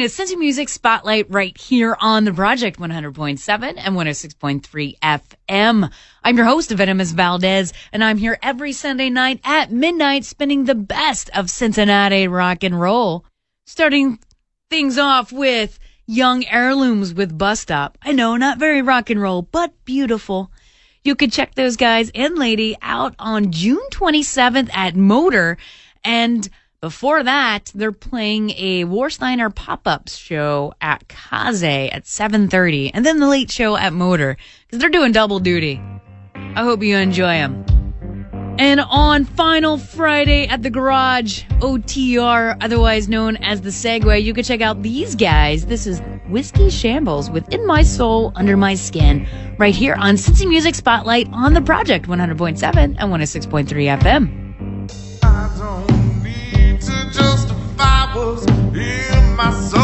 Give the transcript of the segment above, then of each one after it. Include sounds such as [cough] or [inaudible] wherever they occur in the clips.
listening to Cincy Music Spotlight right here on the Project 100.7 and 106.3 FM. I'm your host, Venomous Valdez, and I'm here every Sunday night at midnight spinning the best of Cincinnati rock and roll. Starting things off with Young Heirlooms with Bus Stop. I know, not very rock and roll, but beautiful. You could check those guys and lady out on June 27th at MOTR. And before that, they're playing a Warsteiner pop-up show at Kaze at 7.30. And then the late show at MOTR. Because they're doing double duty. I hope you enjoy them. And on final Friday at the garage, OTR, otherwise known as the Segway, you can check out these guys. This is Whiskey Shambles within My Soul, Under My Skin, right here on Cincy Music Spotlight on the Project 100.7 and 106.3 FM. Justify in my soul.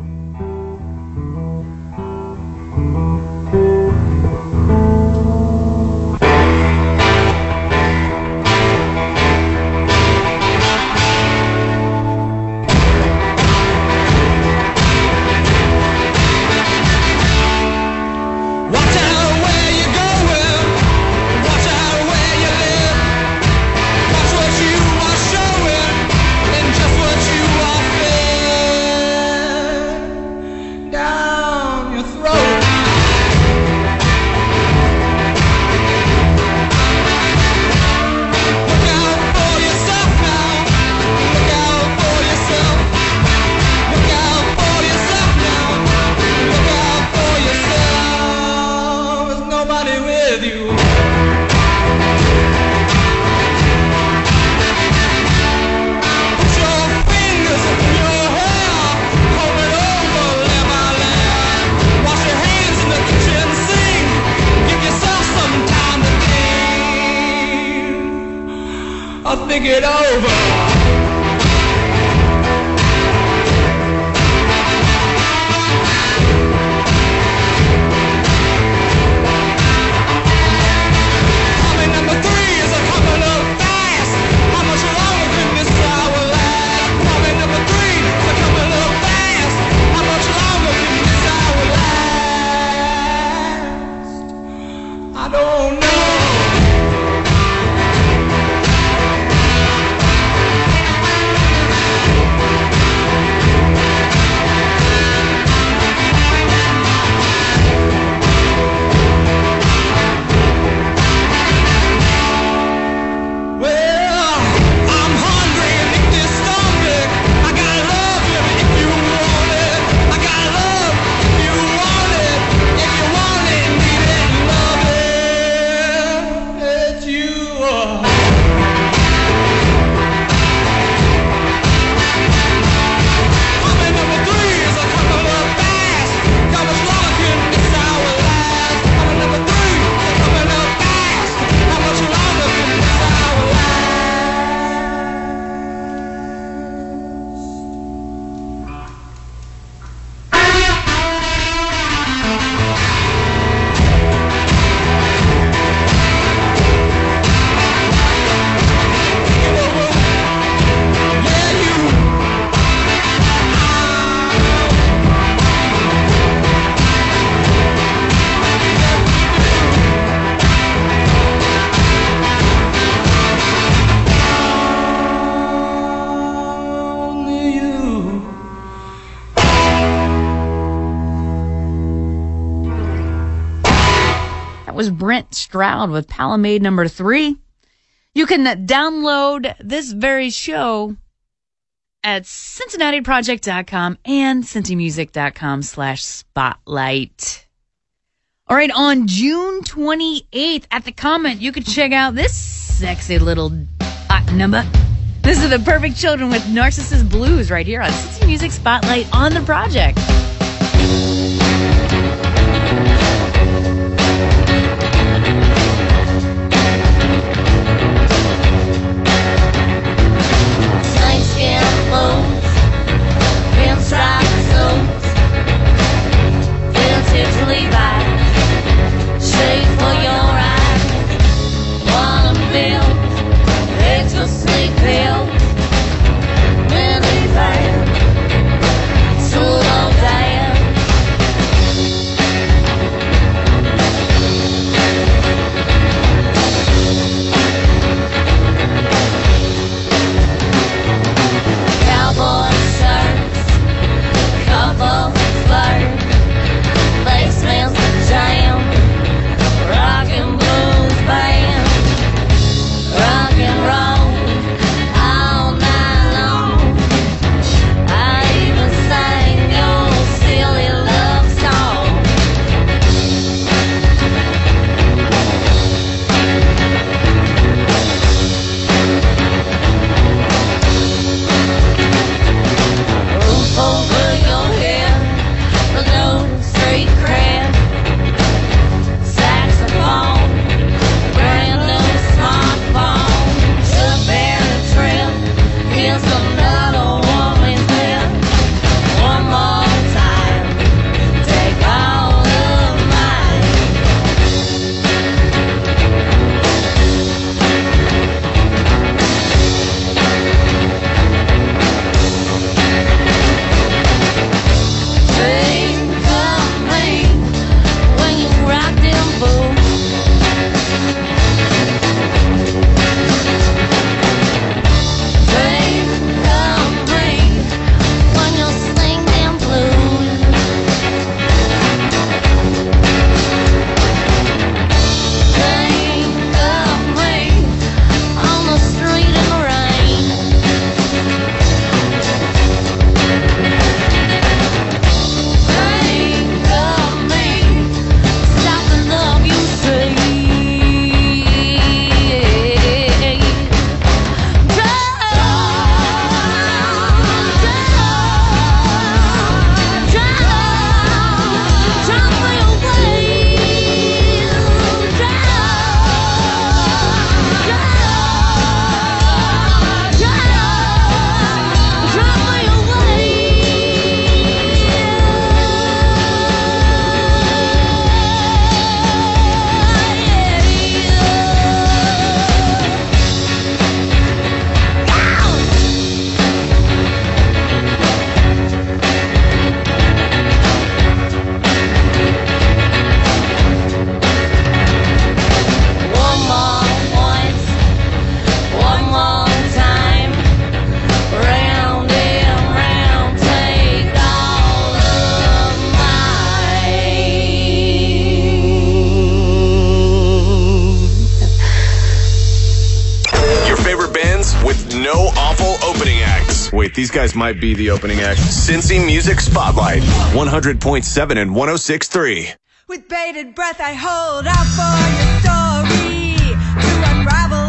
Stroud with Palomade number three. You can download this very show at cincinnatiproject.com and cincymusic.com slash spotlight. All right, on June 28th at the Comet, you can check out this sexy little hot number. This is the perfect children with Narcissist Blues right here on Cincy Music Spotlight on the project. Might be the opening act. Cincy Music Spotlight, 100.7 and 106.3. With bated breath, I hold out for your story to unravel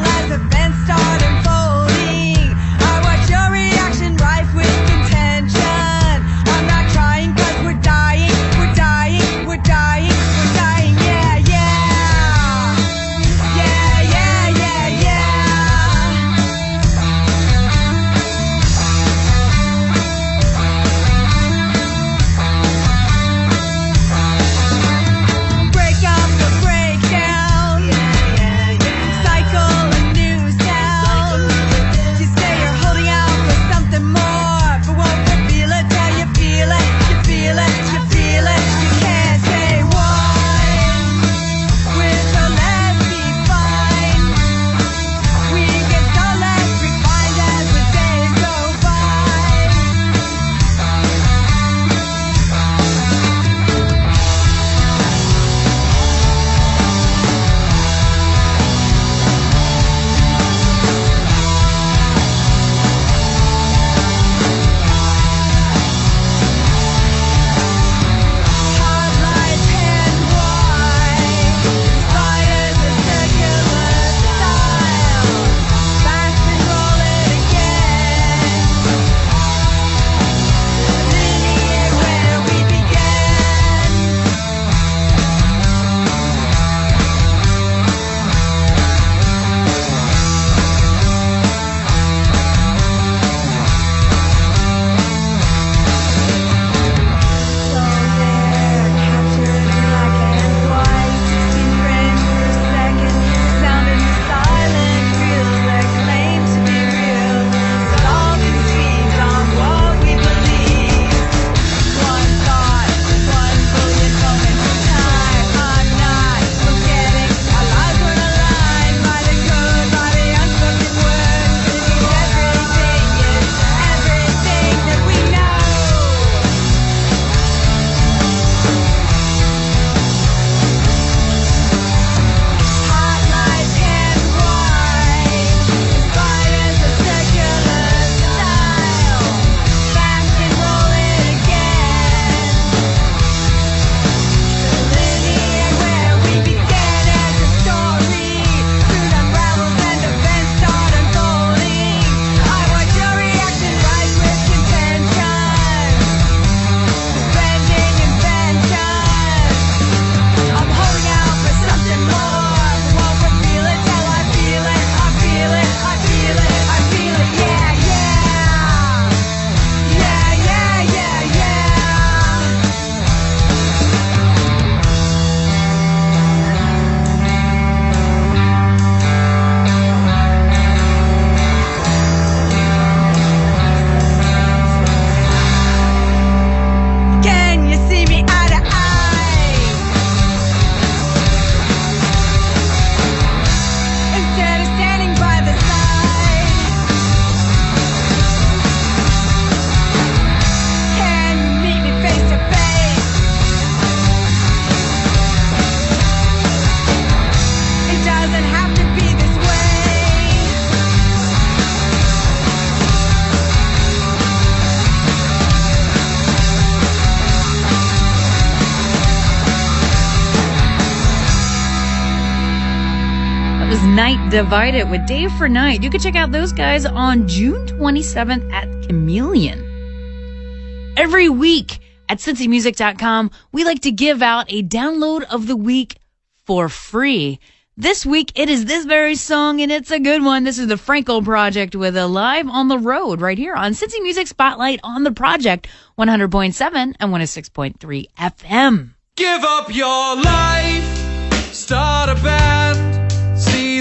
Night Divided with Dave for Night. You can check out those guys on June 27th at Chameleon. Every week at cincymusic.com, we like to give out a download of the week for free. This week, it is this very song, and it's a good one. This is the Frankel Project with a live on the road right here on Cincy Music Spotlight on the Project 100.7 and 106.3 FM. Give up your life, start a band,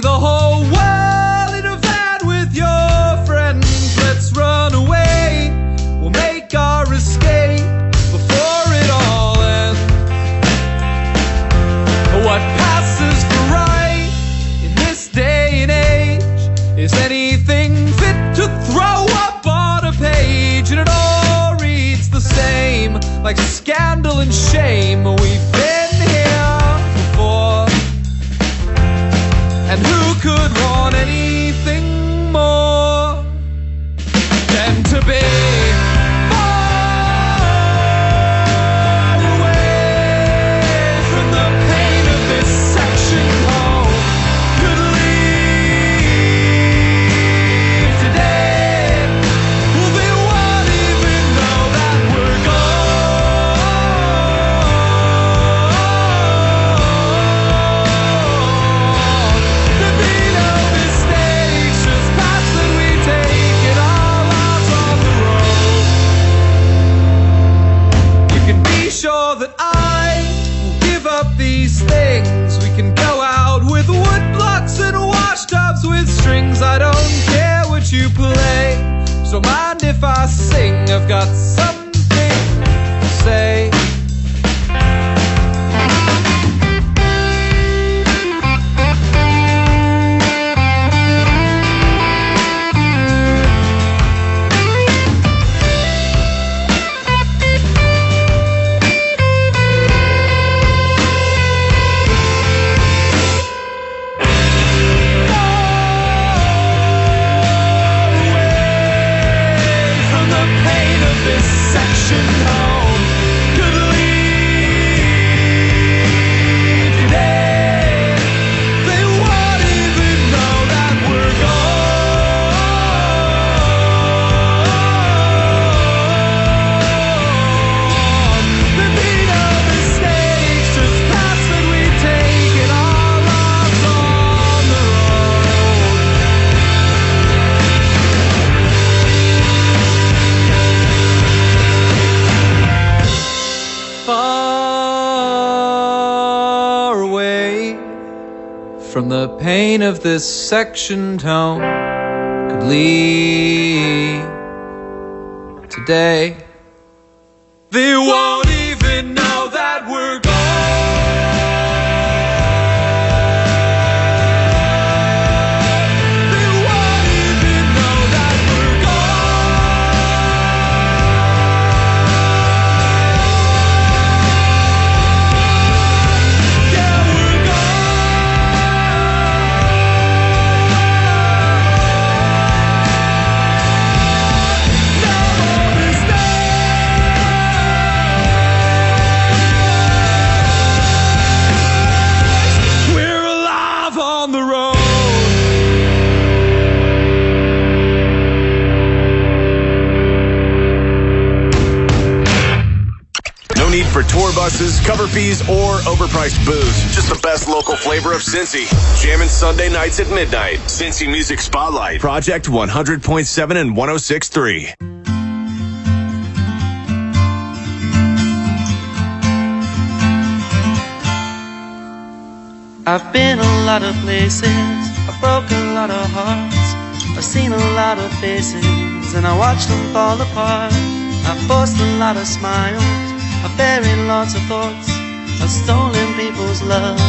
the whole world in a van with your friends. Let's run away, we'll make our escape before it all ends. What passes for right in this day and age is anything fit to throw up on a page, and it all reads the same like scandal and shame. We've this section tone could lead today. Fees, or overpriced booze. Just the best local flavor of Cincy. Jamming Sunday nights at midnight. Cincy Music Spotlight. Project 100.7 and 106.3. I've been a lot of places, I've broken a lot of hearts, I've seen a lot of faces, and I watched them fall apart. I've forced a lot of smiles, I've buried lots of thoughts, I've stolen people's love,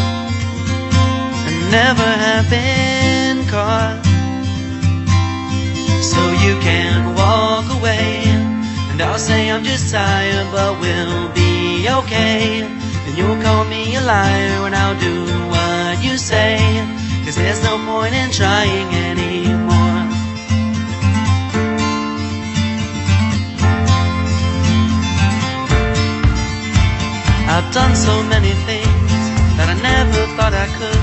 and never have been caught. So you can walk away, and I'll say I'm just tired, but we'll be okay. And you'll call me a liar, and I'll do what you say. Cause there's no point in trying anymore. Done so many things that I never thought I could.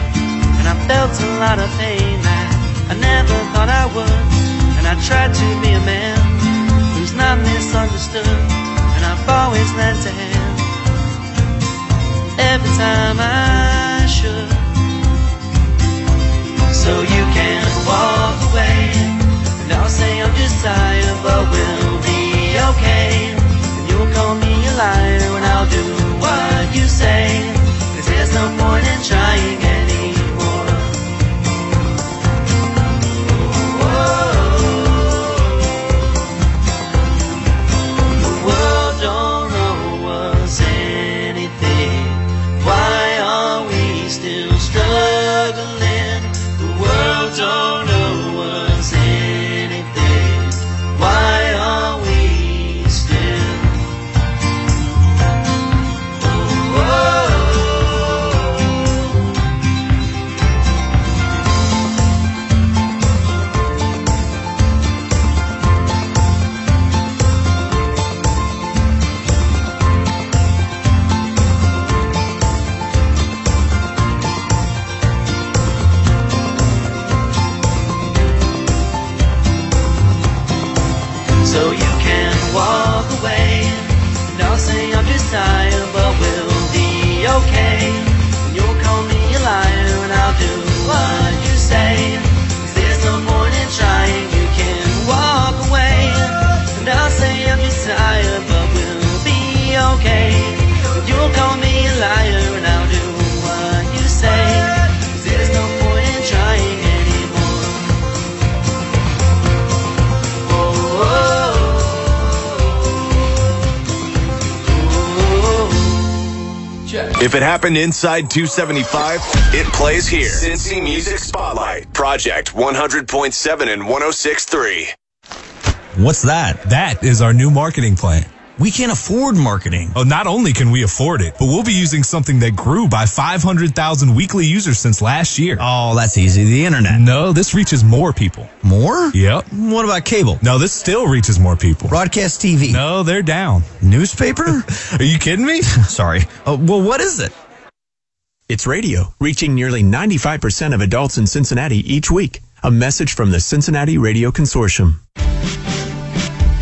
And I felt a lot of pain that I never thought I would. And I tried to be a man who's not misunderstood. And I've always lent a hand every time I should. So you can walk away, and I'll say I'm just tired, but we'll be okay. You'll call me a liar, and I'll do what you say. Cause there's no point in trying If it happened inside 275, it plays here. Cincy Music Spotlight, Project 100.7 and 106.3. What's that? That is our new marketing plan. We can't afford marketing. Oh, not only can we afford it, but we'll be using something that grew by 500,000 weekly users since last year. Oh, that's easy. The internet. No, this reaches more people. More? Yep. What about cable? No, this still reaches more people. Broadcast TV? No, they're down. Newspaper? [laughs] Are you kidding me? [laughs] Sorry. Uh, well, what is it? It's radio, reaching nearly 95% of adults in Cincinnati each week. A message from the Cincinnati Radio Consortium.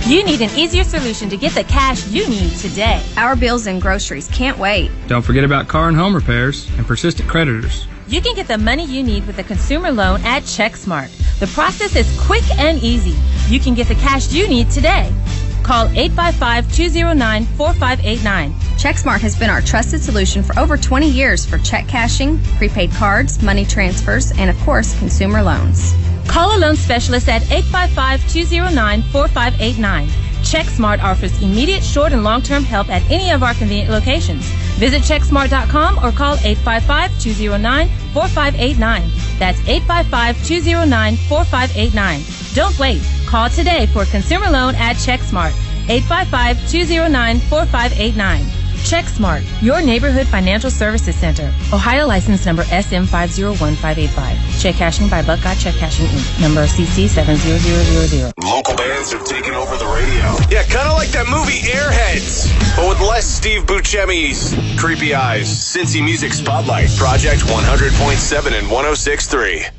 You need an easier solution to get the cash you need today. Our bills and groceries can't wait. Don't forget about car and home repairs and persistent creditors. You can get the money you need with a consumer loan at CheckSmart. The process is quick and easy. You can get the cash you need today. Call 855-209-4589. CheckSmart has been our trusted solution for over 20 years for check cashing, prepaid cards, money transfers, and of course, consumer loans. Call a loan specialist at 855-209-4589. CheckSmart offers immediate short and long-term help at any of our convenient locations. Visit checksmart.com or call 855-209-4589. That's 855-209-4589. Don't wait. Call today for consumer loan at CheckSmart. 855-209-4589. CheckSmart, your neighborhood financial services center. Ohio license number SM501585. Check cashing by Buckeye Check Cashing Inc. Number CC 70000. Local bands have taken over the radio. Yeah, kind of like that movie Airheads, but with less Steve Buscemi's creepy eyes. Cincy Music Spotlight, Project 100.7 and 106.3.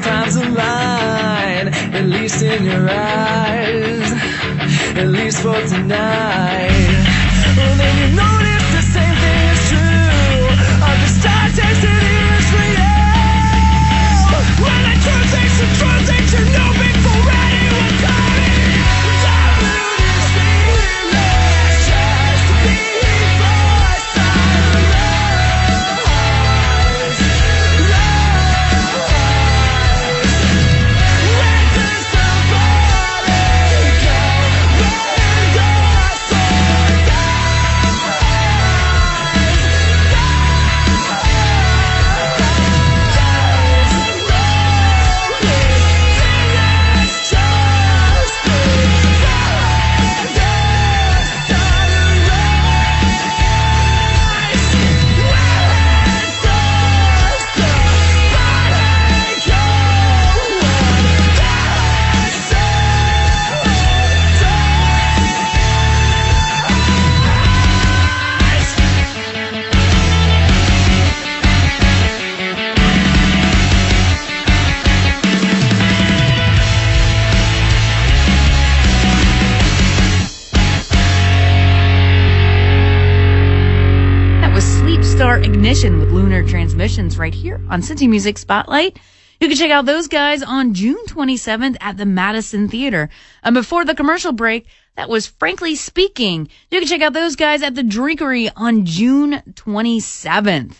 that a sometimes align, at least in your eyes, at least for tonight. Star Ignition with Lunar Transmissions right here on Cincy Music Spotlight. You can check out those guys on June 27th at the Madison Theater. And before the commercial break, that was Frankly Speaking. You can check out those guys at the Drinkery on June 27th.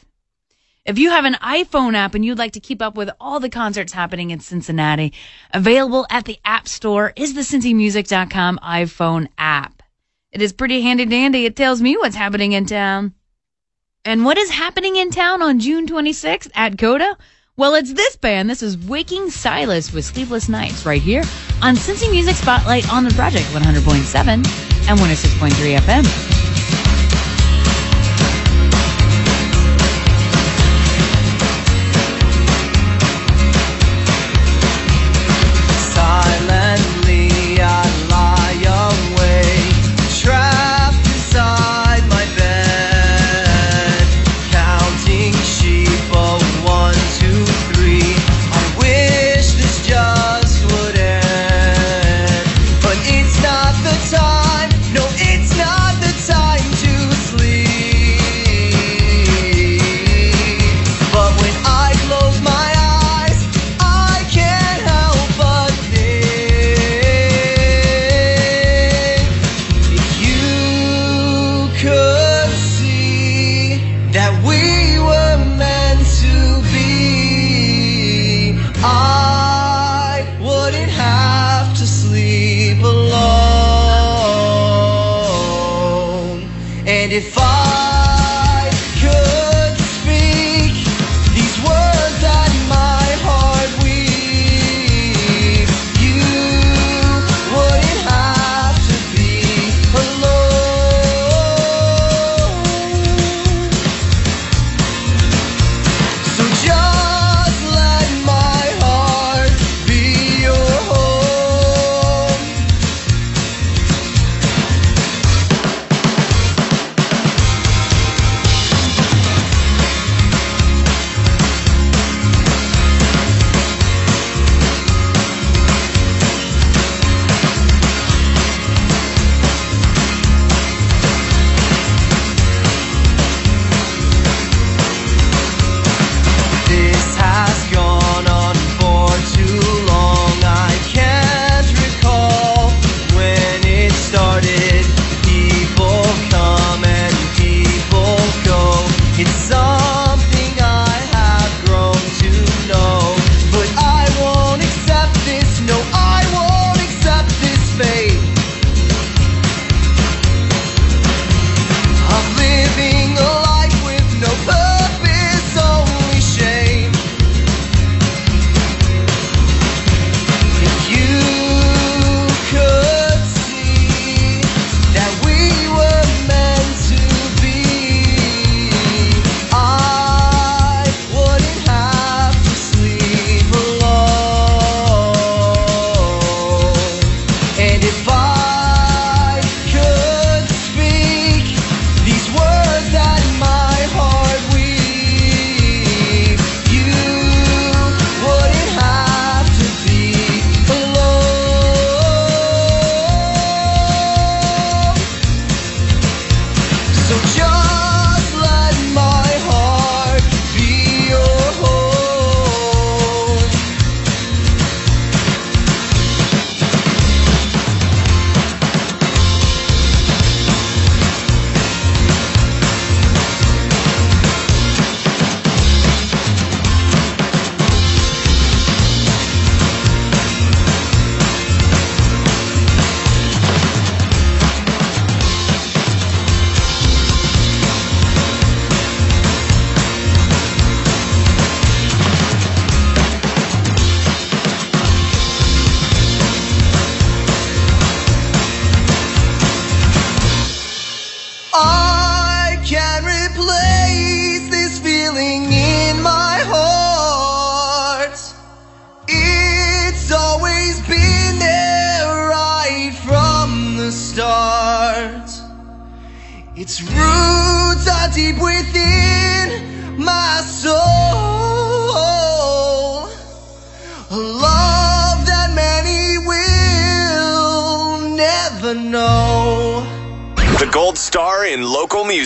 If you have an iPhone app and you'd like to keep up with all the concerts happening in Cincinnati, available at the App Store is the CincyMusic.com iPhone app. It is pretty handy dandy. It tells me what's happening in town. And what is happening in town on June 26th at Coda? Well, it's this band. This is Waking Silas with Sleepless Nights right here on Cincy Music Spotlight on the Project 100.7 and 106.3 FM. And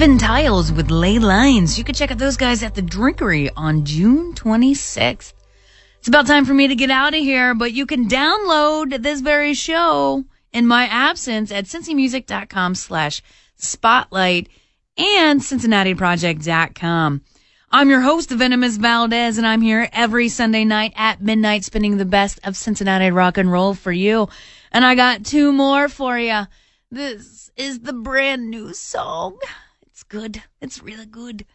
Even Tiles with Ley Lines. You can check out those guys at the Drinkery on June 26th. It's about time for me to get out of here, but you can download this very show in my absence at cincymusic.com slash spotlight and cincinnatiproject.com. I'm your host, Venomous Valdez, and I'm here every Sunday night at midnight spinning the best of Cincinnati rock and roll for you. And I got two more for you. This is the brand new song. Good. It's really good.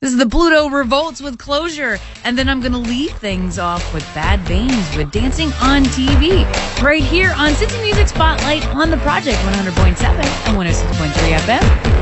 This is the Pluto Revolts with Closure. And then I'm going to leave things off with Bad Veins with Dancing on TV. Right here on Cincy Music Spotlight on the Project 100.7 and 106.3 FM.